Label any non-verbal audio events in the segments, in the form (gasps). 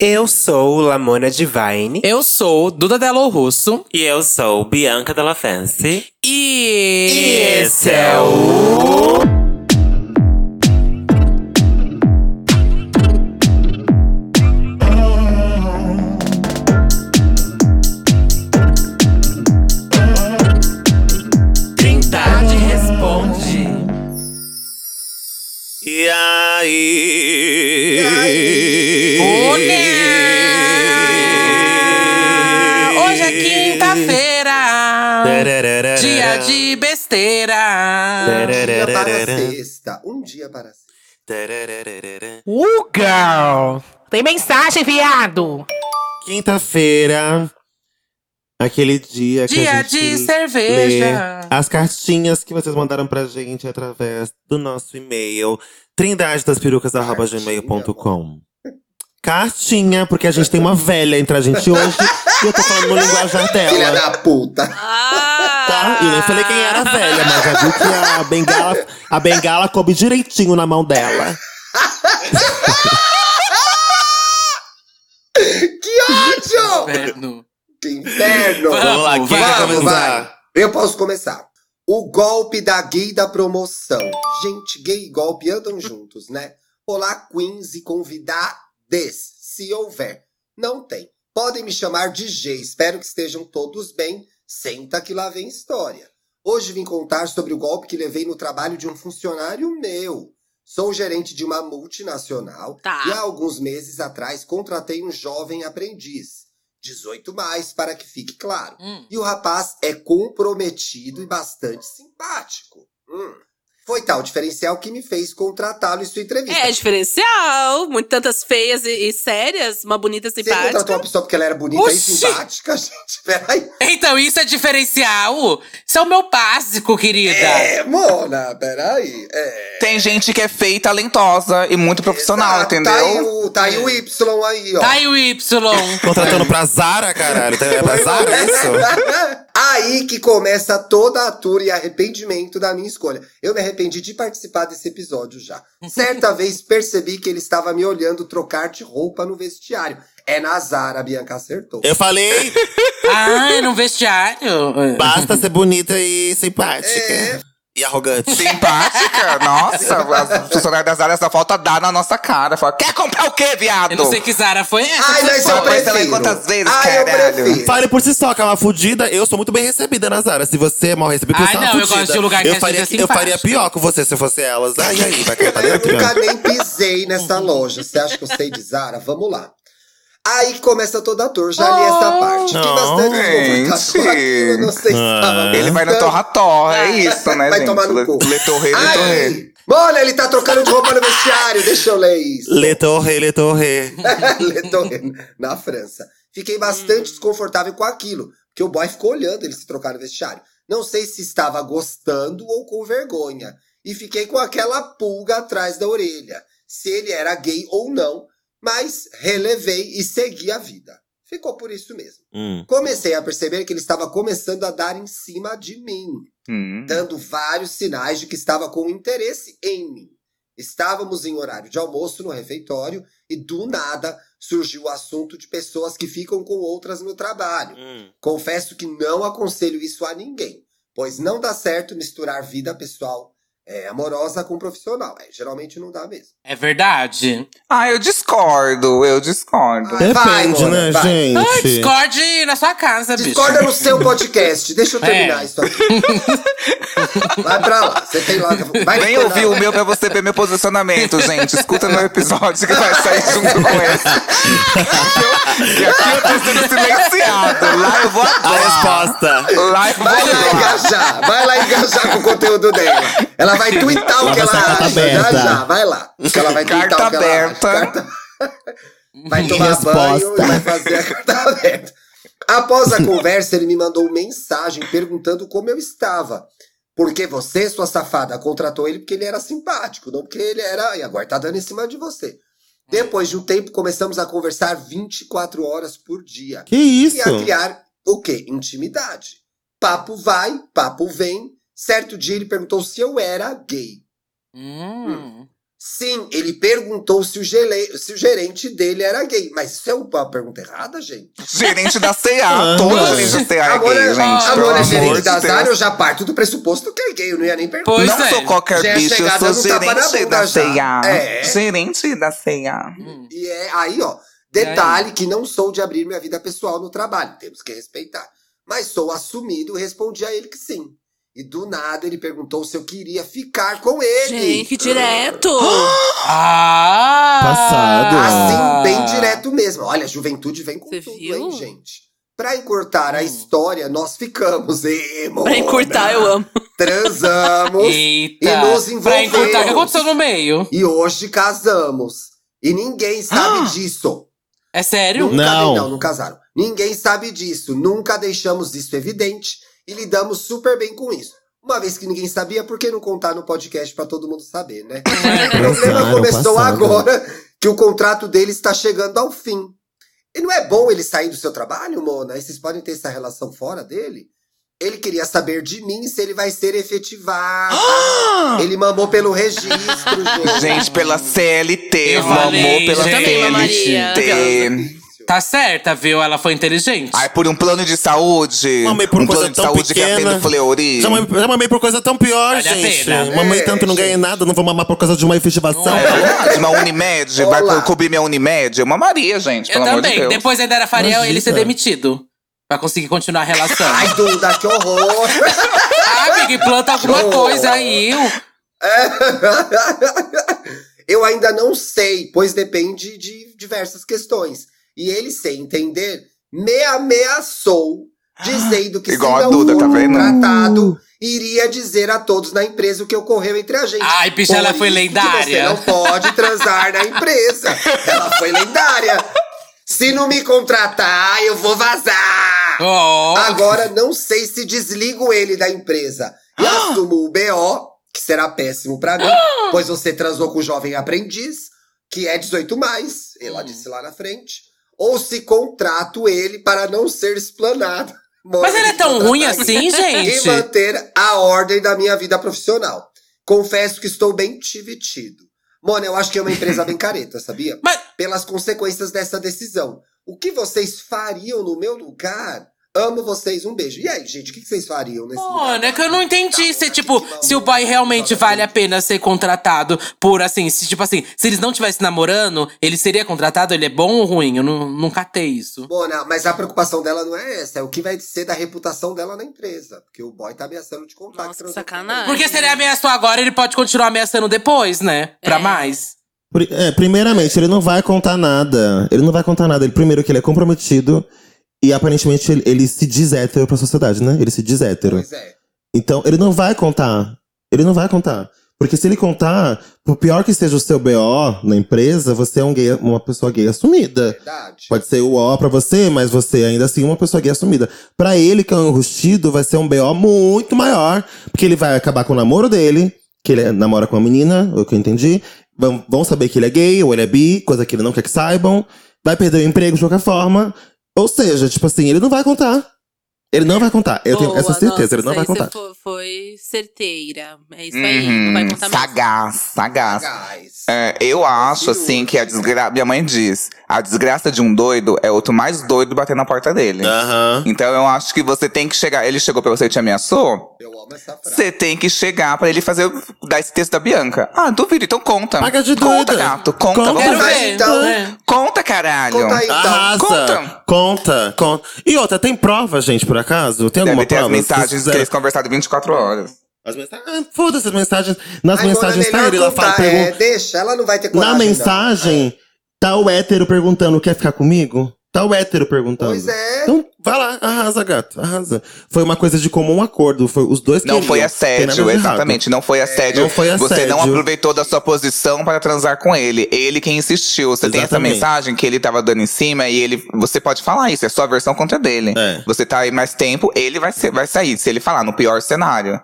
Eu sou Lamona Divine. Eu sou Duda Delo Russo. E eu sou Bianca Della Fancy. E... e esse é o. dia para sexta. Um dia para sexta. Uh, girl! Tem mensagem, viado! Quinta-feira. Aquele dia que Dia a gente de lê cerveja. as cartinhas que vocês mandaram pra gente através do nosso e-mail trindadedasperucas.gmail.com Cartinha, porque a gente tem uma velha entre a gente hoje e eu tô falando no linguajar Filha dela. da puta. Tá? E eu nem falei quem era a velha, mas já viu que a bengala, a bengala coube direitinho na mão dela. (laughs) Que ódio! Inferno. Que inferno! Vamos lá, quem vai, vai começar? vai. Eu posso começar. O golpe da gay da promoção. Gente, gay e golpe andam juntos, né? Olá, queens e convidades, se houver. Não tem. Podem me chamar de G. Espero que estejam todos bem. Senta que lá vem história. Hoje vim contar sobre o golpe que levei no trabalho de um funcionário meu. Sou gerente de uma multinacional Tá. e há alguns meses atrás contratei um jovem aprendiz. 18 mais, para que fique claro. Hum. E o rapaz é comprometido e bastante simpático. Hum. Foi tal diferencial que me fez contratá-lo em sua entrevista. É diferencial. Muito tantas feias e, e sérias. Uma bonita Você contratou simpática. uma pessoa porque ela era bonita Oxi! e simpática, (laughs) gente? Peraí. Então, isso é diferencial? Isso é o meu básico, querida. É, Mona, peraí. É. Tem gente que é feita talentosa e muito profissional, Exato, entendeu? Tá aí, o, tá aí o Y aí, ó. Tá aí o Y. (laughs) Contratando pra Zara, caralho. É pra Zara isso? (laughs) Aí que começa toda a tour e arrependimento da minha escolha. Eu me arrependi de participar desse episódio já. Certa (laughs) vez percebi que ele estava me olhando trocar de roupa no vestiário. É na Zara, a Bianca acertou. Eu falei, Ah, é no vestiário. basta ser bonita e simpática. É. E arrogante. Simpática? (laughs) Nossa, as funcionárias das áreas só falta dar na nossa cara. Fala, quer comprar o quê, viado? Eu não sei que Zara foi essa. Ai, mas eu Só foi. pensa lá em prefiro. quantas vezes, Ai, eu caralho. prefiro. Fale por si só, que é uma fudida. Eu sou muito bem recebida na Zara. Se você é mal recebida, Ai, você é uma não, eu fudida. gosto de lugar que eu a faria, é Eu faria pior com você se eu fosse elas. Ai, aí, vai pra Eu nunca nem pisei nessa loja. Você acha que eu sei de Zara? Vamos lá. Aí que começa toda a tour. Já li essa parte. Fiquei Não, bastante gente. desconfortável com aquilo. Não sei se Ah. Ele vai no gostando. torra-torra, é isso, né, Vai gente? tomar no cu. Le torre, le torre. Olha, ele tá trocando de roupa no vestiário. Deixa eu ler isso. Le torre, le torre. (laughs) Le Torre, na França. Fiquei bastante desconfortável com aquilo, porque o boy ficou olhando ele se trocar no vestiário. Não sei se estava gostando ou com vergonha. E fiquei com aquela pulga atrás da orelha, se ele era gay ou não, mas relevei e segui a vida. Ficou por isso mesmo. Hum. Comecei a perceber que ele estava começando a dar em cima de mim Hum. dando vários sinais de que estava com interesse em mim. Estávamos em horário de almoço no refeitório e do nada surgiu o assunto de pessoas que ficam com outras no trabalho. Hum. Confesso que não aconselho isso a ninguém, pois não dá certo misturar vida pessoal é, amorosa com profissional. É, geralmente não dá mesmo. É verdade. Ah, eu discordo, eu discordo. Vai, Depende, Mona, né, vai. gente? Ai, discorde na sua casa, bicho. Discorda no seu podcast. Deixa eu terminar É. isso aqui. Vai pra lá. Você tem lá. Vai Vem ouvir o meu pra você ver meu posicionamento, gente. Escuta meu episódio que vai sair junto com esse. e aqui eu tô sendo silenciado. Lá eu vou A agora. resposta. Lá eu vou Vai lá engajar, vai lá engajar com o conteúdo dela. Ela vai twittar o que ela acha. Já, aberta. já, vai lá. Que ela vai twittar Carta o que ela aberta. acha. Carta... (laughs) Vai tomar Resposta. banho e vai fazer a carta aberta. Após a conversa, ele me mandou mensagem perguntando como eu estava. Porque você, sua safada, contratou ele porque ele era simpático, não porque ele era. E agora tá dando em cima de você. Depois de um tempo, começamos a conversar 24 horas por dia Que e isso? a criar o quê? Intimidade. Papo vai, papo vem. Certo dia ele perguntou se eu era gay. Hum. Sim, ele perguntou se o, gele- se o gerente dele era gay. Mas isso é uma pergunta errada, gente. Gerente da CA. Todo não. gerente da CA é gay, gente. agora é gerente da. Zara, eu já parto do pressuposto que é gay. Eu não ia nem perguntar. Pois Não é. sou qualquer Já é bicho, eu sou gerente da. CA. É. Gerente da CA. E é aí, ó. Detalhe que não sou de abrir minha vida pessoal no trabalho. Temos que respeitar. Mas sou assumido e respondi a ele que sim. E do nada ele perguntou se eu queria ficar com ele. Gente, direto. (gasps) Ah! Passado. Assim, bem direto mesmo. Olha, a juventude vem com Você tudo, viu? hein, gente? Pra encurtar a história, nós ficamos. Emo, Pra encurtar, eu amo. (laughs) Transamos. Eita! E nos Pra envolvemos. encurtar, o que aconteceu no meio? E hoje casamos. E ninguém sabe disso. É sério? Nunca Não. não, não casaram. Ninguém sabe disso. Nunca deixamos isso evidente e lidamos super bem com isso. Uma vez que ninguém sabia, por que não contar no podcast pra todo mundo saber, né? (laughs) o problema começou passado. agora que o contrato dele está chegando ao fim. E não é bom ele sair do seu trabalho, Mona? E vocês podem ter essa relação fora dele? Ele queria saber de mim se ele vai ser efetivado. ele mamou pelo registro, (laughs) gente. Gente, pela CLT, Eu mamou falei, pela gente. CLT. Tá certa, viu? Ela foi inteligente. Ai, por um plano de saúde. Mamei por um coisa plano de tão saúde que pequena. atende Fleury. Já mamei, já mamei por coisa tão pior, Vale gente. pena. Mamei É, tanto, não ganhei nada. Não vou mamar por causa de uma efetivação. É verdade, uma Unimed, vai Olá. cobrir minha Unimed. Eu mamaria, gente, Eu pelo amor de também. Deus. Depois ainda era Imagina. ele ser demitido. Pra conseguir continuar a relação. Ai, Duda, que horror! (laughs) ah, amiga, e planta alguma Oh. coisa aí. (laughs) Eu ainda não sei, pois depende de diversas questões. E ele, sem entender, me ameaçou, dizendo que Igual se não Duda, for tá vendo? contratado, iria dizer a todos na empresa o que ocorreu entre a gente. Ai, bicha, ela foi que lendária. Você não pode transar na empresa. Ela foi lendária. Se não me contratar, eu vou vazar. Oh. Agora não sei se desligo ele da empresa e assumo o BO, que será péssimo pra mim, pois você transou com o jovem aprendiz, que é 18 mais, ela disse lá na frente, ou se contrato ele para não ser explanado. Mas ele é tão ruim assim, (laughs) E gente? manter a ordem da minha vida profissional. Confesso que estou bem divertido. Mona, eu acho que é uma empresa bem careta, sabia? (laughs) Mas- Pelas consequências dessa decisão. O que vocês fariam no meu lugar? Amo vocês, um beijo. E aí, gente, o que vocês fariam nesse? Mano, é que eu não entendi se, Tá, tipo, tá, se o boy realmente vale a pena ser contratado por, assim, se, tipo assim, se eles não estivessem namorando, ele seria contratado? Ele é bom ou ruim? Eu não, não catei isso. Mona, mas a preocupação dela não é essa, é o que vai ser da reputação dela na empresa. Porque o boy tá ameaçando de contar Nossa, que sacanagem. Porque se ele ameaçou agora, ele pode continuar ameaçando depois, né? Pra É. mais. É, primeiramente, ele não vai contar nada. Ele não vai contar nada. Ele, primeiro que ele é comprometido e aparentemente ele, ele se diz hétero pra sociedade, né? Ele se diz hétero. Pois é. Então, ele não vai contar. Ele não vai contar. Porque se ele contar, por pior que seja o seu BO na empresa, você é um gay, uma pessoa gay assumida. Verdade. Pode ser o O pra você, mas você ainda assim é uma pessoa gay assumida. Pra ele, que é um enrustido, vai ser um BO muito maior. Porque ele vai acabar com o namoro dele, que ele namora com uma menina, o que eu entendi. Vão, vão saber que ele é gay ou ele é bi, coisa que ele não quer que saibam. Vai perder o emprego de qualquer forma. Ou seja, tipo assim, ele não vai contar. Ele não vai contar. Eu tenho Boa, essa certeza, nossa, ele não vai contar. Foi, foi certeira. É isso aí, Uhum, não vai contar sagaz, sagaz. Gás. É, eu acho, assim, que a desgraça. Minha mãe diz: a desgraça de um doido é outro mais doido bater na porta dele. Aham. Então eu acho que você tem que chegar. Ele chegou pra você e te ameaçou? Eu amo essa frase. Você tem que chegar pra ele fazer. dar esse texto da Bianca. Ah, duvido, então conta. Paga de Conta, doida. gato. Conta, Conta. vamos ver. então. É. Conta, caralho. Conta aí, então. Arrasa! Conta. Conta, conta. E outra, tem prova, gente, por acaso? Tem alguma Deve ter as prova? mensagens Vocês que eles conversaram 24 horas. As mensagens. Ah, Foda-se as mensagens. Nas Ai, mensagens tá melhor ele lá fala, é, deixa, ela não vai ter coragem. Na não. mensagem, tá o hétero perguntando: quer ficar comigo? Tá o hétero perguntando. Pois é. Então, vai lá, arrasa, gato, arrasa. Foi uma coisa de comum acordo. Foi os dois Não foi assédio, exatamente. Não foi assédio. Não foi Você não assédio. aproveitou da sua posição para transar com ele. Ele quem insistiu. Você tem essa Exatamente. mensagem que ele tava dando em cima e ele. Você pode falar isso, é sua versão contra dele. É. Você tá aí mais tempo, ele vai, ser, vai sair, se ele falar, no pior cenário.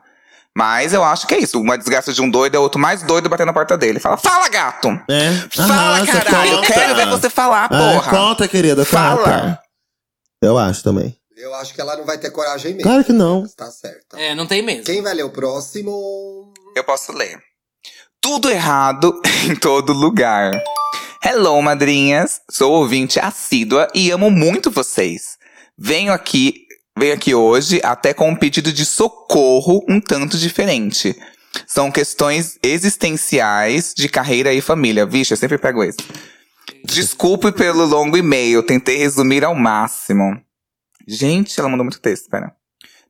Mas eu acho que é isso. Uma desgraça de um doido é outro mais doido batendo na porta dele. Fala, fala, gato! É. Fala, arrasa, caralho! Eu conta. quero ver você falar, Ah, porra! conta, querida, Fala. conta. Eu acho também. Eu acho que ela não vai ter coragem mesmo. Claro que não. Tá certo. É, não tem mesmo. Quem vai ler o próximo? Eu posso ler. tudo errado (laughs) em todo lugar. Hello, madrinhas. Sou ouvinte assídua e amo muito vocês. Venho aqui, venho aqui hoje até com um pedido de socorro um tanto diferente. São questões existenciais de carreira e família. Vixe, eu sempre pego esse. Desculpe pelo longo e-mail, tentei resumir ao máximo. Gente, ela mandou muito texto, pera.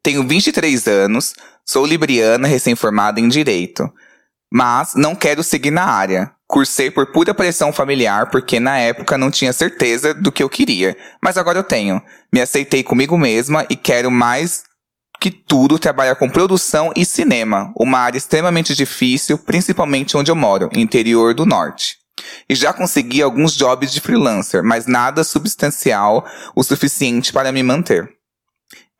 Tenho 23 anos, sou libriana recém-formada em Direito. Mas não quero seguir na área. Cursei por pura pressão familiar porque na época não tinha certeza do que eu queria. Mas agora eu tenho. Me aceitei comigo mesma e quero mais que tudo trabalhar com produção e cinema, uma área extremamente difícil, principalmente onde eu moro, interior do norte. E já consegui alguns jobs de freelancer, mas nada substancial o suficiente para me manter.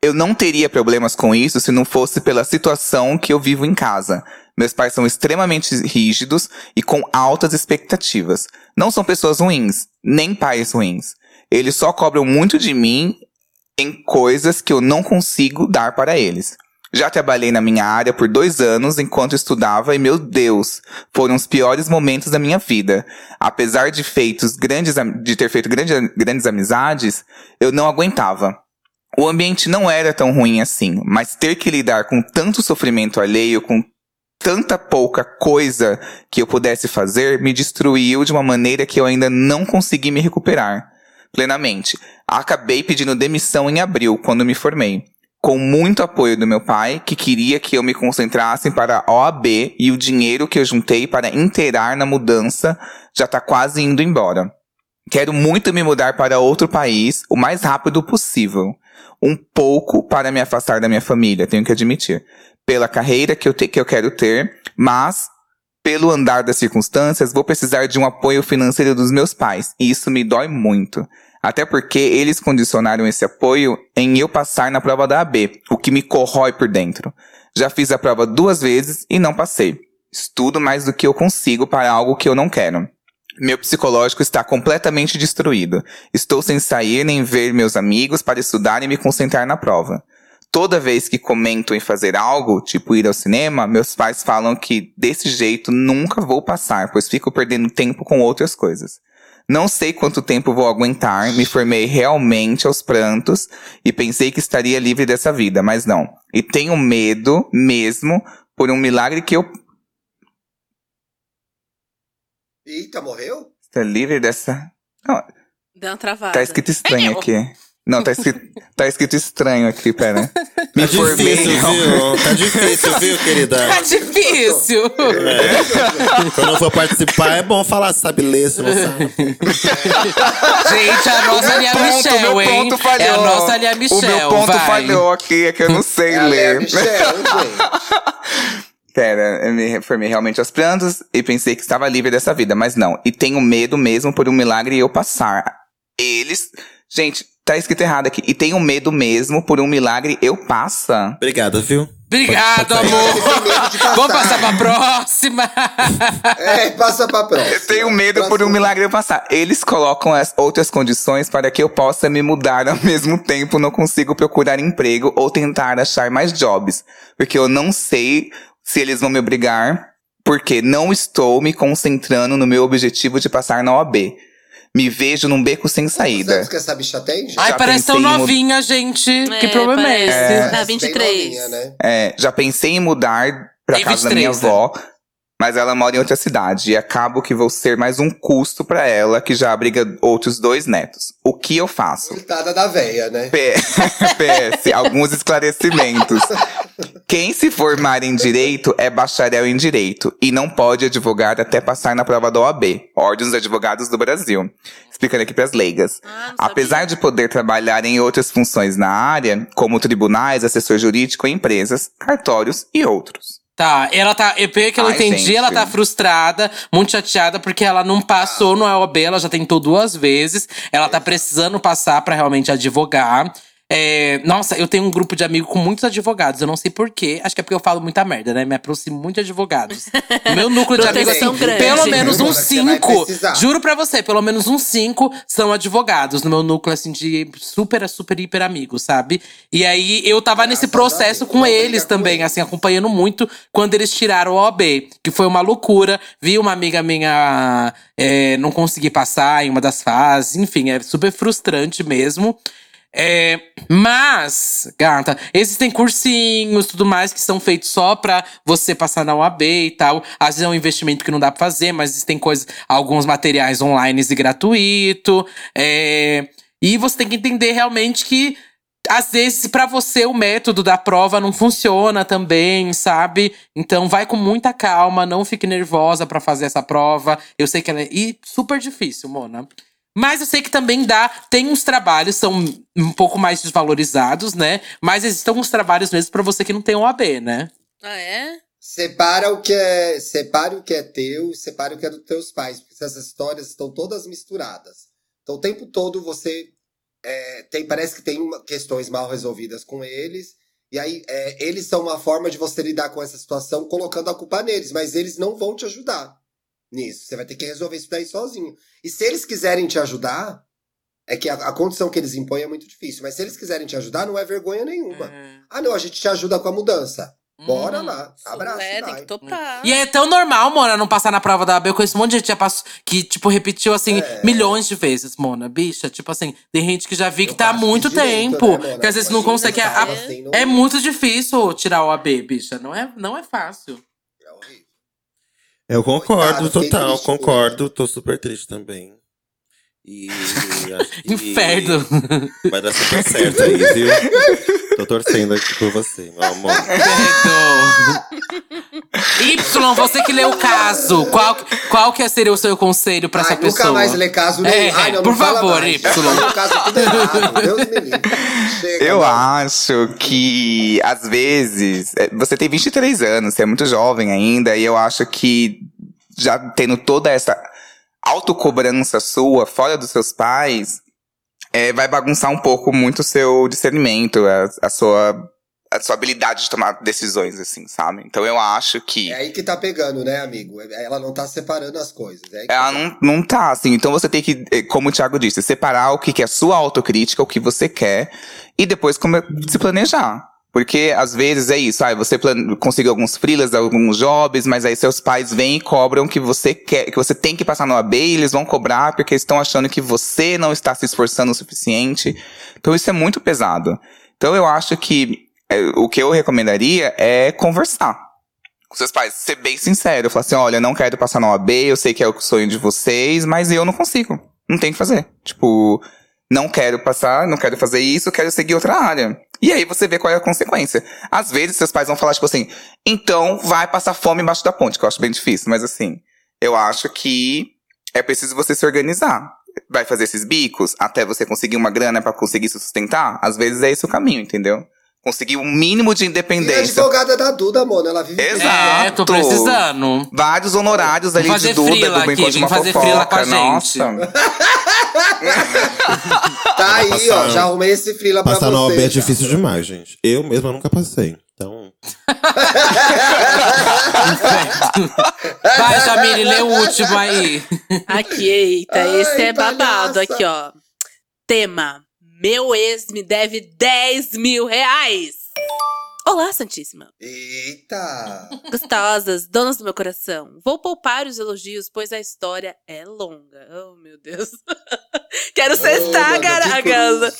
Eu não teria problemas com isso se não fosse pela situação que eu vivo em casa. Meus pais são extremamente rígidos e com altas expectativas. Não são pessoas ruins, nem pais ruins. Eles só cobram muito de mim em coisas que eu não consigo dar para eles. Já trabalhei na minha área por dois anos enquanto estudava e, meu Deus, foram os piores momentos da minha vida. Apesar de feitos grandes, de ter feito grandes, amizades, eu não aguentava. O ambiente não era tão ruim assim, mas ter que lidar com tanto sofrimento alheio, com tanta pouca coisa que eu pudesse fazer, me destruiu de uma maneira que eu ainda não consegui me recuperar plenamente. Acabei pedindo demissão em abril, quando me formei com muito apoio do meu pai, que queria que eu me concentrasse para a OAB e o dinheiro que eu juntei para inteirar na mudança já está quase indo embora. Quero muito me mudar para outro país o mais rápido possível. Um pouco para me afastar da minha família, tenho que admitir. Pela carreira que eu, te, que eu quero ter, mas pelo andar das circunstâncias, vou precisar de um apoio financeiro dos meus pais, e isso me dói muito. Até porque eles condicionaram esse apoio em eu passar na prova da AB, o que me corrói por dentro. Já fiz a prova duas vezes e não passei. Estudo mais do que eu consigo para algo que eu não quero. Meu psicológico está completamente destruído. Estou sem sair nem ver meus amigos para estudar e me concentrar na prova. Toda vez que comento em fazer algo, tipo ir ao cinema, meus pais falam que desse jeito nunca vou passar, pois fico perdendo tempo com outras coisas. Não sei quanto tempo vou aguentar, me formei realmente aos prantos e pensei que estaria livre dessa vida, mas não. E tenho medo mesmo por um milagre que eu. Eita, morreu? Está livre dessa. Não, Deu uma travada. tá escrito estranho aqui. Não, tá escrito, tá escrito estranho aqui, pera. Me Tá difícil, viu? Tá difícil, viu, querida? Tá difícil. Quando eu for participar, é bom falar, sabe ler, se não sabe. Gente, a nossa Lia Michel, meu hein? ponto falhou. É a nossa Lia Michel, O meu ponto vai. falhou aqui, é que eu não sei É a Lea ler. Michel, gente. (laughs) Pera, eu me formei realmente aos prantos e pensei que estava livre dessa vida, mas não. E tenho medo mesmo por um milagre eu passar. Eles. Gente, tá escrito errado aqui. E tenho medo mesmo por um milagre eu passa. Obrigado, viu? Obrigado, Pode- pode amor. Vamos passar pra próxima. (laughs) É, passa pra próxima. Eu tenho medo por um Próxima. milagre eu passar. Eles colocam as outras condições para que eu possa me mudar ao (laughs) mesmo tempo. Não consigo procurar emprego ou tentar achar mais jobs. Porque eu não sei se eles vão me obrigar. Porque não estou me concentrando no meu objetivo de passar na OAB. Me vejo num beco sem Quantos saída. anos que essa bicha tem, gente? Ai, Já parece tão novinha, gente. que É, problema é parece. esse? Tá, Parece 23. bem novinha, né? É, já pensei em mudar pra Tem casa da minha 23, né? Mas ela mora em outra cidade e acabo que vou ser mais um custo pra ela, que já abriga outros dois netos. O que eu faço? Coitada da véia, né? P- (laughs) PS, alguns esclarecimentos. Quem se formar em direito é bacharel em direito e não pode advogar até passar na prova da OAB, Ordem dos Advogados do Brasil. Explicando aqui pras leigas. Ah. Apesar de poder trabalhar em outras funções na área, como tribunais, assessor jurídico em empresas, cartórios e outros. Tá, ela tá. E pelo que eu Ai, entendi, gente. ela tá frustrada, muito chateada, porque ela não passou no AOB, ela já tentou duas vezes. Ela tá precisando passar pra realmente advogar. É, nossa, eu tenho um grupo de amigos com muitos advogados. Eu não sei porquê. Acho que é porque eu falo muita merda, né? Me aproximo muito de advogados. O (laughs) meu núcleo de amigos, assim, grande. pelo menos uns vai cinco. Juro pra você, pelo menos uns cinco são advogados no meu núcleo, assim, de super, super, hiper amigos, sabe? E aí eu tava nesse Graças a processo com eles também, assim, acompanhando muito quando eles tiraram o OAB, que foi uma loucura. Vi uma amiga minha é, não conseguir passar em uma das fases, enfim, é super frustrante mesmo. É, mas, gata, existem cursinhos tudo mais que são feitos só pra você passar na UAB e tal. Às vezes é um investimento que não dá pra fazer, mas existem coisas, alguns materiais online e gratuito. É, e você tem que entender realmente que às vezes, pra você, o método da prova não funciona também, sabe? Então, vai com muita calma, não fique nervosa pra fazer essa prova. Eu sei que ela é super difícil, Mona. Mas eu sei que também dá. Tem uns trabalhos, são um pouco mais desvalorizados, né? Mas existem alguns trabalhos mesmo pra você que não tem OAB, né? Ah, é? Separa o que é, separe o que é teu e separe o que é dos teus pais, porque essas histórias estão todas misturadas. Então o tempo todo você é, tem, parece que tem uma- questões mal resolvidas com eles, e aí é, eles são uma forma de você lidar com essa situação colocando a culpa neles, mas eles não vão te ajudar nisso. Você vai ter que resolver isso daí sozinho. E se eles quiserem te ajudar, é que a, a condição que eles impõem é muito difícil, mas se eles quiserem te ajudar, não é vergonha nenhuma. Ah, não, a gente te ajuda com a mudança. Bora Hum. lá, abraço, é, tem que topar. E é tão normal, Mona, não passar na prova da OAB. Eu conheço um monte de gente que que, tipo, repetiu, assim, É. milhões de vezes, Mona. Bicha, tipo assim, tem gente que já vi que Eu tá há muito direito, tempo. né, que às vezes não consegue. a- assim, não- é muito difícil tirar o AB, bicha. Não é, não é fácil. Eu concordo, Coitado, total, concordo. Tô super triste também. E (laughs) que Inferno. vai dar super certo aí, viu? Tô torcendo aqui por você, meu amor. y, você que leu o caso, qual, qual que seria o seu conselho pra essa Ai, nunca pessoa? mais lê caso nenhum. É, Ai, não, por não favor, mais, Y. caso tudo errado. Deus me livre. Chega, Eu mano. acho que, às vezes, é, você tem 23 anos, você é muito jovem ainda, e eu acho que já tendo toda essa autocobrança sua fora dos seus pais, é, vai bagunçar um pouco muito o seu discernimento, a, a sua, a sua habilidade de tomar decisões, assim, sabe? Então eu acho que. É aí que tá pegando, né, amigo? Ela não tá separando as coisas. É Ela tá não, não tá, assim. Então você tem que, eh, como o Thiago disse, separar o que, que é sua autocrítica, o que você quer, e depois come- se planejar. Porque às vezes é isso, ah, você conseguiu alguns freelas, alguns jobs, mas aí seus pais vêm e cobram que você quer, que você tem que passar no AB e eles vão cobrar porque estão achando que você não está se esforçando o suficiente. Então isso é muito pesado. Então eu acho que eh, o que eu recomendaria é conversar com seus pais, ser bem sincero, falar assim, olha, não quero passar na OAB, eu sei que é o sonho de vocês, mas eu não consigo. Não tem o que fazer. Tipo, não quero passar, não quero fazer isso, quero seguir outra área. E aí você vê qual é a consequência. Às vezes seus pais vão falar, tipo assim, então vai passar fome embaixo da ponte, que eu acho bem difícil, mas assim, eu acho que é preciso você se organizar. Vai fazer esses bicos até você conseguir uma grana pra conseguir se sustentar? Às vezes é esse o caminho, entendeu? Conseguir um mínimo de E a independência. advogada da Duda, mano, ela vive Exato. É, tô precisando. Vários honorários ali de fazer Duda, frila do Conte vem uma fazer fofoca. frila com a gente. Nossa. (laughs) Tá aí, Passar- ó. Já arrumei esse frila pra Passar você. no OB é difícil demais, gente. Eu mesma nunca passei. Então. (laughs) Vai, Jamile, lê o último aí. Aqui, eita, Ai, esse é babado. palhaça. Aqui, ó. Tema: Meu ex me deve 10 mil reais. Olá, Santíssima. Eita! Gostosas, donas do meu coração. Vou poupar os elogios, pois a história é longa. Oh, meu Deus. (laughs) Quero cestar, caraca. cruz.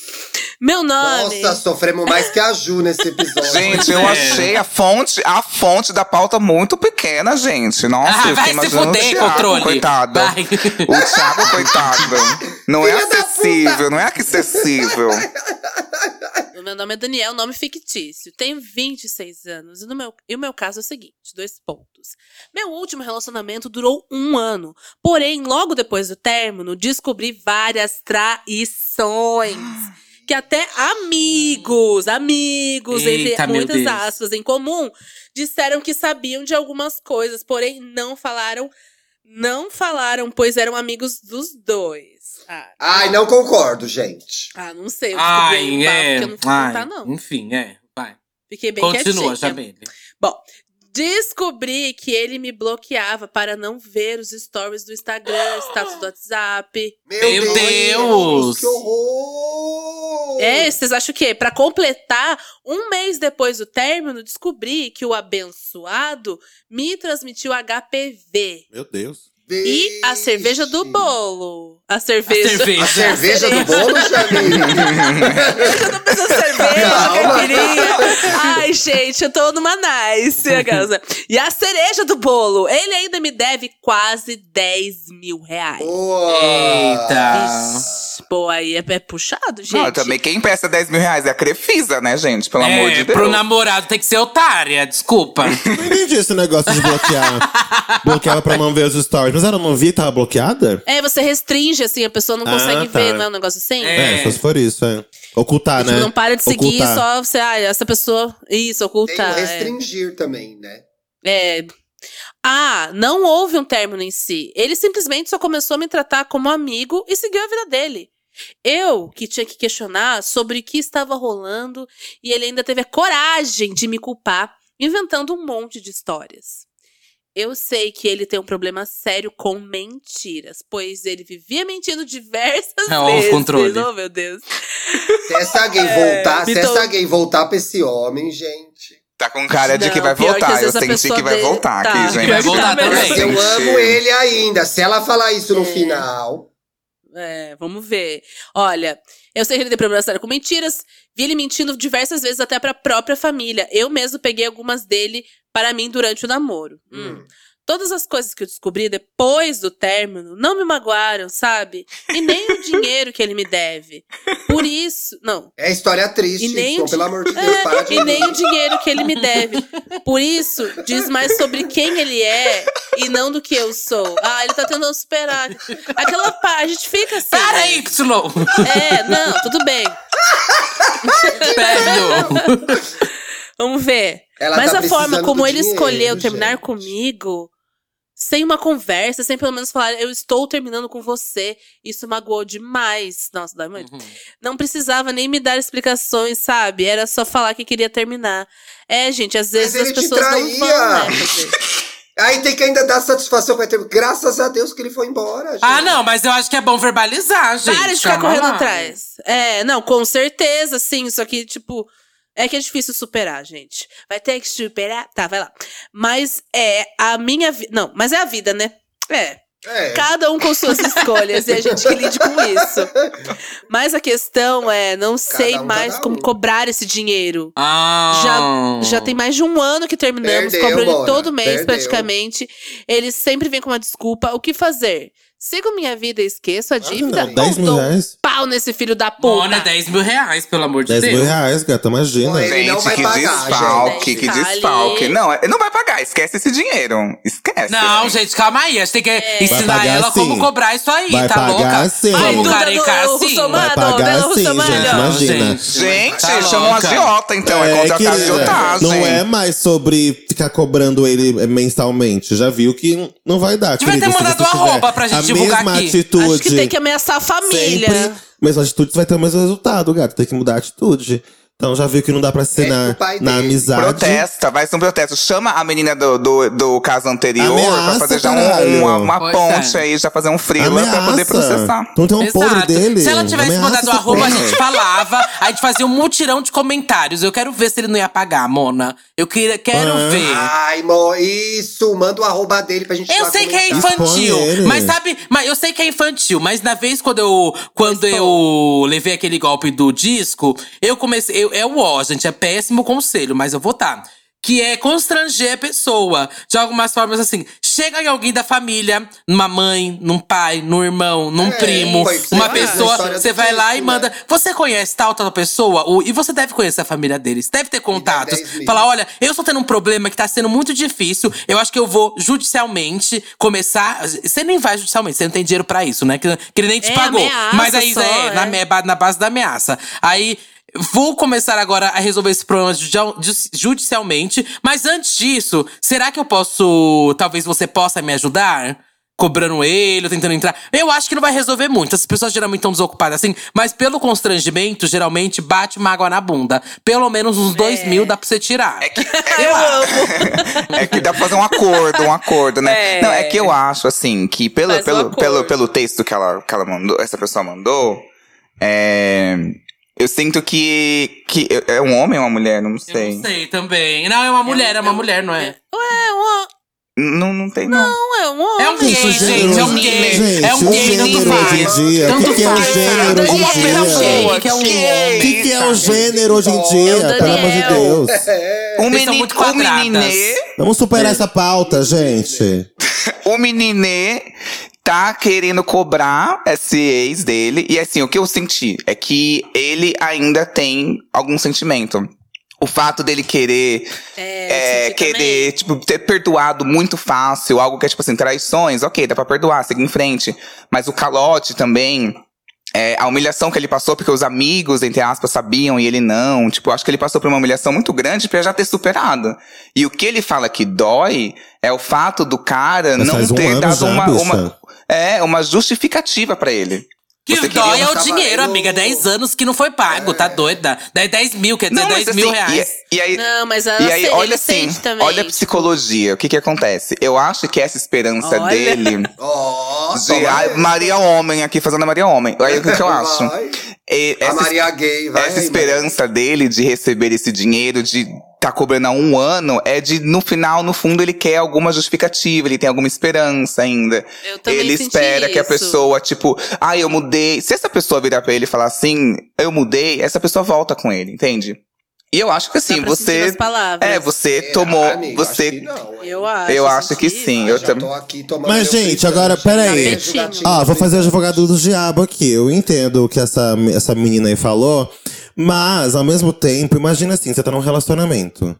Meu nome. Nossa, sofremos mais que a Ju nesse episódio. Gente, eu É. achei a fonte, a fonte da pauta muito pequena, gente. Nossa, Ah, eu vai fiquei se imaginando o fuder, Thiago, controle. coitado. Vai. O Thiago, coitado. Não é Filha da acessível, não é acessível. O meu nome é Daniel, nome fictício. Tenho 26 anos. E, no meu, e o meu caso é o seguinte: dois pontos. Meu último relacionamento durou um ano. Porém, logo depois do término, descobri várias traições. Que até amigos, amigos, Eita, entre muitas aspas, em comum, disseram que sabiam de algumas coisas, porém não falaram Não falaram, pois eram amigos dos dois. Ah, Ai, não concordo, gente. ah, não sei. Eu descobri Ai, é. que eu não fui Ai, contar, não. Enfim, é. Vai. Fiquei bem Continua, quietinha. Jamile. Bom, descobri que ele me bloqueava para não ver os stories do Instagram, (gasps) status do WhatsApp. Meu Deus! Que horror! É, vocês acham o quê? Pra completar, um mês depois do término, descobri que o abençoado me transmitiu HPV. Meu Deus. E a cerveja do bolo. A cerveja. cerveja. A cerveja do bolo, (laughs) Jamile? Eu não preciso de cerveja, Calma. caipirinha. Ai, gente, eu tô numa nice. a. (laughs) E a cereja do bolo. Ele ainda me deve quase 10 mil reais. Boa! Eita. Vixe, Pô, aí é, é puxado, gente. Não, também quem empresta 10 mil reais é a Crefisa, né, gente? Pelo amor de É, Deus. pro namorado tem que ser otária, desculpa. (laughs) Não entendi esse negócio de bloquear. Bloqueava pra não ver os stories. Mas ela não via e tava bloqueada? É, você restringe, assim, a pessoa não Ah, consegue tá. ver, não é um negócio assim? É. É, só se for isso, é. Ocultar, Tipo, né? não para de seguir, Ocultar. só você, ah, essa pessoa. Isso, Tem o ocultar. é. restringir também, né? É. Ah, não houve um término em si. Ele simplesmente só começou a me tratar como amigo e seguiu a vida dele. Eu que tinha que questionar sobre o que estava rolando e ele ainda teve a coragem de me culpar, inventando um monte de histórias. Eu sei que ele tem um problema sério com mentiras, pois ele vivia mentindo diversas É, ó, o vezes. controle. Oh, meu Deus. Se essa gay É, voltar, se então- essa gay voltar pra esse homem, gente. Tá com cara de que vai pior que voltar. Eu senti que vai voltar tá, aqui, gente. vai voltar Tá, também. eu amo ele ainda. Se ela falar isso no É. final. É, vamos ver. Olha, eu sei que ele tem problema sério com mentiras. Vi ele mentindo diversas vezes até pra própria família. Eu mesmo peguei algumas dele para mim durante o namoro. Hum. Hum. Todas as coisas que eu descobri depois do término não me magoaram, sabe? E nem o dinheiro que ele me deve. Por isso. Não. É história triste, E nem então, o pelo di- amor de Deus, para de (laughs) E nem o dinheiro que ele me deve. Por isso, diz mais sobre quem ele é e não do que eu sou. Ah, ele tá tentando superar. Aquela parte, a gente fica assim. Para né? aí, Y! É, não, tudo bem. Perdão. Vamos ver. Ela Mas tá a forma como ele dinheiro, escolheu terminar gente. comigo, sem uma conversa, sem pelo menos falar, eu estou terminando com você, isso magoou demais. Nossa, dói muito. Uhum. Não precisava nem me dar explicações, sabe? Era só falar que queria terminar. É, gente, às vezes ele as te pessoas não traía. vão, né. (laughs) Aí tem que ainda dar satisfação pra ter. Graças a Deus que ele foi embora, gente. Ah, não, mas eu acho que é bom verbalizar, gente. Para de ficar Calma correndo lá. atrás. É, não, com certeza, sim. Só que, tipo, é que é difícil superar, gente. Vai ter que superar? Tá, vai lá. Mas é a minha vida. Não, mas é a vida, né? É. É. Cada um com suas (laughs) escolhas e a gente que lide com isso. Mas a questão é, não sei um, mais como um. cobrar esse dinheiro. Ah. Já tem mais de um ano que terminamos, Perdeu, cobro ele Mona, todo mês perdeu. praticamente. Ele sempre vem com uma desculpa. O que fazer? Sigo minha vida e esqueço a dívida? não, ou 10 mil reais? pau nesse filho da puta? Mona, 10 mil reais, pelo amor de 10 Deus. mil reais, gata, imagina. Ele não Gente, vai que pagar, desfalque, gente. que desfalque. Não, ele não vai pagar, esquece esse dinheiro. Esquece. Não, gente, calma aí. A gente tem que É. ensinar ela como sim. cobrar isso aí, Vai tá pagar louca? sim. Ai, Vamos Duda carecar do sim. Vai pagar Bela sim, gente, imagina. Gente, Tá chama um agiota, então. É, contratado de querida, otagem. Não é mais sobre ficar cobrando ele eh, mensalmente. Já viu que não vai dar, Devia querida. ter mandado a roupa pra gente a divulgar mesma aqui. atitude, Acho que tem que ameaçar a família. sempre, mesma atitude, você vai ter o mesmo resultado, gato. Tem que mudar a atitude. Então já viu que não dá pra ser É na, o na amizade. Protesta, vai ser um protesto. Chama a menina do, do, do caso anterior Ameaça, pra fazer já um- uma, uma ponte é. aí, já fazer um frila pra poder processar. Então tem um podre dele. Se ela tivesse Ameaça mandado essa arroba, a gente falava, a gente fazia um mutirão de comentários. Eu quero ver se ele não ia pagar, Mona. Eu queria, quero Ah. ver. Ai, mo, isso. Manda o arroba dele pra gente Eu sei que é infantil, mas sabe, mas eu sei que é infantil, mas na vez quando eu quando eu levei aquele golpe do disco, eu comecei, eu, é o ó, gente, é péssimo conselho, mas eu vou tá. Que é constranger a pessoa. De algumas formas assim. Chega em alguém da família, numa mãe, num pai, num irmão, num É, primo, você uma na pessoa. Você vai lá e disco, manda. né? Você conhece tal, tal pessoa? O- E você deve conhecer a família deles. Deve ter contatos. 10 mil. Falar, olha, eu estou tendo um problema que tá sendo muito difícil. Eu acho que eu vou judicialmente começar. Você nem vai judicialmente, você não tem dinheiro pra isso, né? Que, que ele nem te É, pagou. Mas aí só, é, Na, é. me- na base da ameaça. Aí. Vou começar agora a resolver esse problema judici- ju- judicialmente. Mas antes disso, será que eu posso. Talvez você possa me ajudar? cobrando ele, tentando entrar. Eu acho que não vai resolver muito. As pessoas geralmente estão desocupadas assim, mas pelo constrangimento, geralmente bate uma água na bunda. Pelo menos uns dois É. mil dá pra você tirar. É que, (laughs) Eu amo. é que dá pra fazer um acordo, um acordo, né? É. Não, é que eu acho, assim, que pelo, Faz um pelo, acordo. pelo, pelo texto que ela, que ela mandou, essa pessoa mandou, é, eu sinto que, que é um homem ou uma mulher, não Eu sei. não sei também. Não, é uma mulher, é uma mulher, não é? Ué, um, Não, não tem, não. não é um homem. É um gay, gente, é um gay. Gente, É um o gay, tanto faz. O Tanto que, que é o gênero hoje Uma em pessoa dia? boa, que é um homem. O que, que é o gênero hoje em dia? É o Pelo amor de. Deus. Um (laughs) menino, o quadradas. meninê, Vamos superar essa pauta, gente. (laughs) o meninê tá querendo cobrar esse ex dele. E assim, o que eu senti é que ele ainda tem algum sentimento. O fato dele querer É, é, querer, tipo, ter perdoado muito fácil, algo que é, tipo assim, traições, ok, dá pra perdoar, seguir em frente. Mas o calote também, é, a humilhação que ele passou, porque os amigos, entre aspas, sabiam e ele não. Tipo, acho que ele passou por uma humilhação muito grande pra já ter superado. E o que ele fala que dói é o fato do cara Mas não um ter ano dado uma, uma. É, uma justificativa pra ele. Que Você dói é o dinheiro, amiga. 10 anos que não foi pago, tá doida? Daí 10 mil, quer dizer, Não, 10 mas mil assim, reais. E, e aí, Não, mas ela E aí, olha ele assim, sente também. olha a psicologia, o que que acontece? Eu acho que essa esperança Olha. dele (laughs) de ai. Maria Homem aqui fazendo a Maria Homem. Aí o que, que eu (laughs) acho? E A essa, Maria Gay, vai. essa esperança dele de receber esse dinheiro, de tá cobrando há um ano, é de no final, no fundo, ele quer alguma justificativa, ele tem alguma esperança ainda. Eu também Ele senti espera que a isso. pessoa, tipo, ah, eu mudei. Se essa pessoa virar pra ele e falar assim, eu mudei, essa pessoa volta com ele, entende? E eu acho que assim, sentir você. É, você Será, tomou. amigo? Acho você não, hein? Eu acho. Eu acho que isso. sim, eu já tam- tô aqui tomando Mas, gente, agora, peraí. Tapete. Ah, vou fazer o advogado do diabo aqui. Eu entendo o que essa, essa menina aí falou. Mas, ao mesmo tempo, imagina assim, você tá num relacionamento.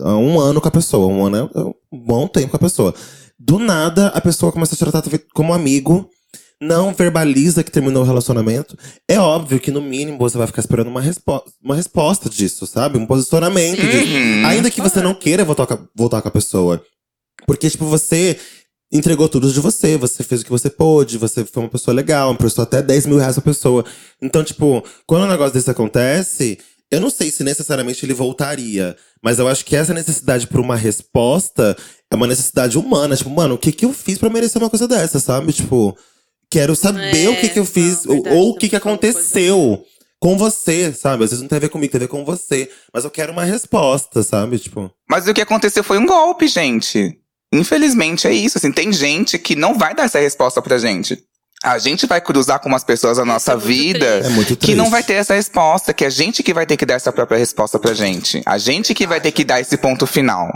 Há um ano com a pessoa. Um ano é um bom tempo com a pessoa. Do nada, a pessoa começa a te tratar como amigo. Não verbaliza que terminou o relacionamento. É óbvio que, no mínimo, você vai ficar esperando uma, respo uma resposta disso, sabe? Um posicionamento disso. Uhum. Ainda que você não queira voltar com a, voltar com a pessoa. Porque, tipo, você entregou tudo de você, você fez o que você pôde, você foi uma pessoa legal, emprestou até 10 mil reais pra pessoa. Então, tipo, quando um negócio desse acontece, eu não sei se necessariamente ele voltaria. Mas eu acho que essa necessidade por uma resposta é uma necessidade humana. Tipo, mano, o que que eu fiz pra merecer uma coisa dessa, sabe? Tipo, quero saber É, o que que eu fiz, não, ou- verdade, ou o que que aconteceu. Com você, sabe? Às vezes não tem a ver comigo, tem a ver com você. Mas eu quero uma resposta, sabe? Tipo. Mas o que aconteceu foi um golpe, gente. Infelizmente é isso, assim, tem gente que não vai dar essa resposta pra gente. A gente vai cruzar com umas pessoas na nossa é muito vida É muito triste. que não vai ter essa resposta, que é a gente que vai ter que dar essa própria resposta pra gente. A gente que vai ter que dar esse ponto final.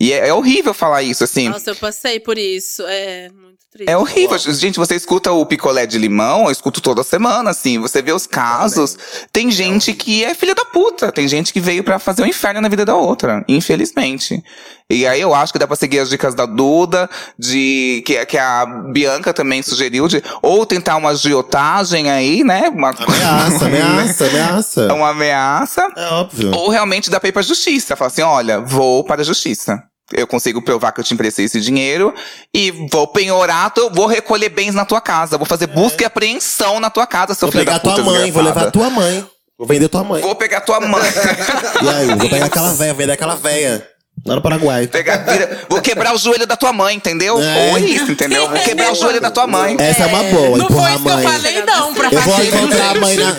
E é, é horrível falar isso, assim. Nossa, eu passei por isso. É muito triste. É horrível. Gente, você escuta o picolé de limão, eu escuto toda semana, assim. Você vê os casos. Tem gente que é filha da puta. Tem gente que veio pra fazer o inferno na vida da outra. Infelizmente. E aí eu acho que dá pra seguir as dicas da Duda, de que, que a Bianca também sugeriu, de ou tentar uma agiotagem aí, né? Uma, Ameaça, ameaça, ameaça. uma ameaça. É óbvio. Ou realmente dá pra ir pra justiça. Falar assim, olha, vou para a justiça. Eu consigo provar que eu te emprestei esse dinheiro e vou penhorar, vou recolher bens na tua casa. Vou fazer busca e apreensão na tua casa, seu Vou filho pegar da puta tua mãe, vou desgraçada. levar tua mãe. Vou vender tua mãe. Vou pegar tua mãe. (laughs) E aí, vou pegar aquela véia, vender aquela véia. Lá no Paraguai. pegar, vira- vou quebrar o joelho da tua mãe, entendeu? É. Ou isso, entendeu? Vou quebrar o joelho da tua mãe. Essa é uma boa, Não foi isso que eu falei, não, pra Eu vou fazer. encontrar a mãe na.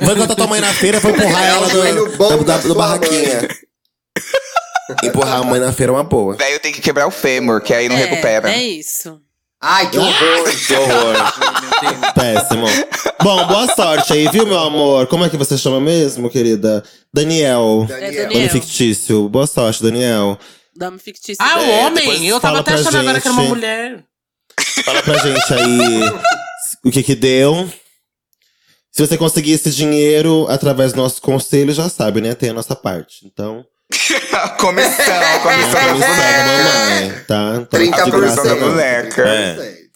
Vou encontrar tua mãe na feira, vou empurrar É, ela do, bom da, do barraquinha. empurrar a mãe na feira é uma boa. Eu tenho que quebrar o fêmur, que aí não é, recupera. É isso. Ai, que horror. Que horror. Péssimo. Bom, boa sorte aí, viu, meu amor? Como é que você chama mesmo, querida? Daniel. É Daniel. Fictício. Boa sorte, Daniel. Dá-me fictício. Ah. É, homem! Eu tava até achando agora que era uma gente. mulher. Fala pra gente aí o que que deu. Se você conseguir esse dinheiro através do nosso conselho, já sabe, né? Tem a nossa parte. Então, (laughs) comissão, é a comissão da comissão da mamãe, tá? Então, 30% de graça da não. moleca. É.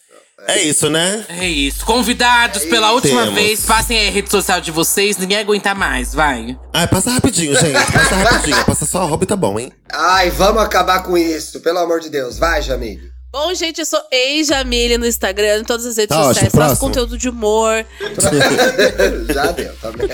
É isso, né? É isso. Convidados, pela última Temos. vez, passem aí a rede social de vocês. Ninguém aguenta mais, vai. Ai, passa rapidinho, gente. Passa rapidinho. Passa só a roupa e tá bom, hein? Ai, vamos acabar com isso, pelo amor de Deus. Vai, Jamile. Bom, gente, eu sou ex-Jamile no Instagram, em todas as redes Tá sociais. Faço conteúdo de humor. (laughs) Já deu, tá vendo?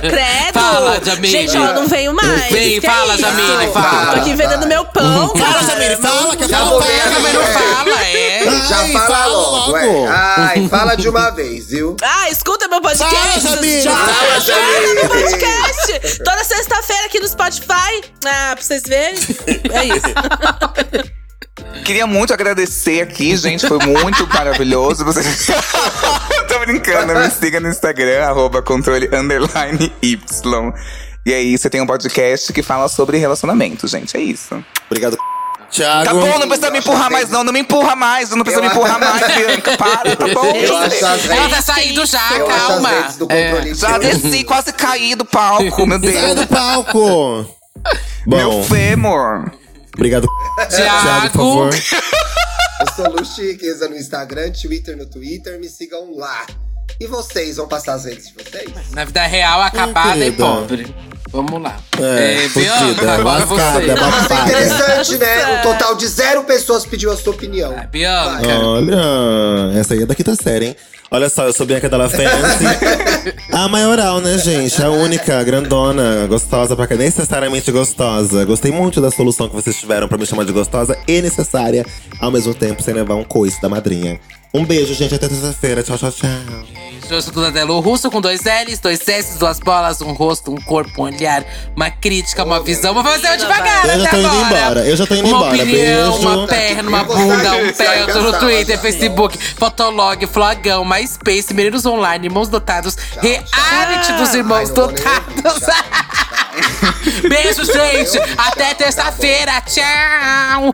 Credo! Fala, Jamile. Gente, ó, não venho mais. Vem, Que fala, é? Jamile, fala. Tô aqui vendendo meu pão. Fala, cara. Jamile, fala, que eu Já falo vou pra ver ela, Também a não É. fala, é? Já Ai, fala, fala logo, logo. é. Ai, fala de uma vez, viu? Ah, escuta meu podcast. Fala, Jamile, Já fala, fala, Jamile. meu podcast. Toda sexta-feira aqui no Spotify. Ah, pra vocês verem. É isso. (laughs) Queria muito agradecer aqui, gente. Foi muito maravilhoso. Você... (laughs) Tô brincando. Me siga no Instagram, arroba controle underline Y. E aí, você tem um podcast que fala sobre relacionamento, gente. É isso. Obrigado. Thiago. Tá bom, não precisa me empurrar mais, não. Não me empurra mais. Não precisa me empurrar mais, Bianca. Para, tá bom? Eu Ela tá saindo já, eu calma. É. Já desci, quase caí do palco, meu Sai Deus. do palco. Meu fêmur. Obrigado. Thiago, por favor. Eu sou Lu Chiqueza no Instagram, Twitter no Twitter, me sigam lá. E vocês, vão passar as redes de vocês? Na vida real, acabada e querida. pobre. Vamos lá. É, Bianca, fodida, agora você. abafada. Interessante, né? Um total de zero pessoas pediu a sua opinião. Ah, Bianca. Olha, essa aí é da quinta série, hein? Olha só, eu sou Bianca Della Fancy. (laughs) a maioral, né, gente? A única, grandona, gostosa pra cá. Necessariamente gostosa. Gostei muito da solução que vocês tiveram pra me chamar de gostosa e necessária, ao mesmo tempo, sem levar um coice da madrinha. Um beijo, gente. Até terça-feira. Tchau, tchau, tchau. Eu sou Duda Delo Russo com dois L's, dois S, duas bolas, um rosto, um corpo, um olhar, uma crítica, uma visão. Vou fazer eu devagar Eu já até tô indo agora. embora, eu já tô indo uma embora. opinião, Beijo. uma perna, uma bunda, um pé. Eu tô no Twitter. Facebook, Fotolog, Flogão, MySpace, Meninos Online, Irmãos Dotados, Reality dos Irmãos Dotados. (laughs) Beijo, gente. Até terça-feira. Tchau.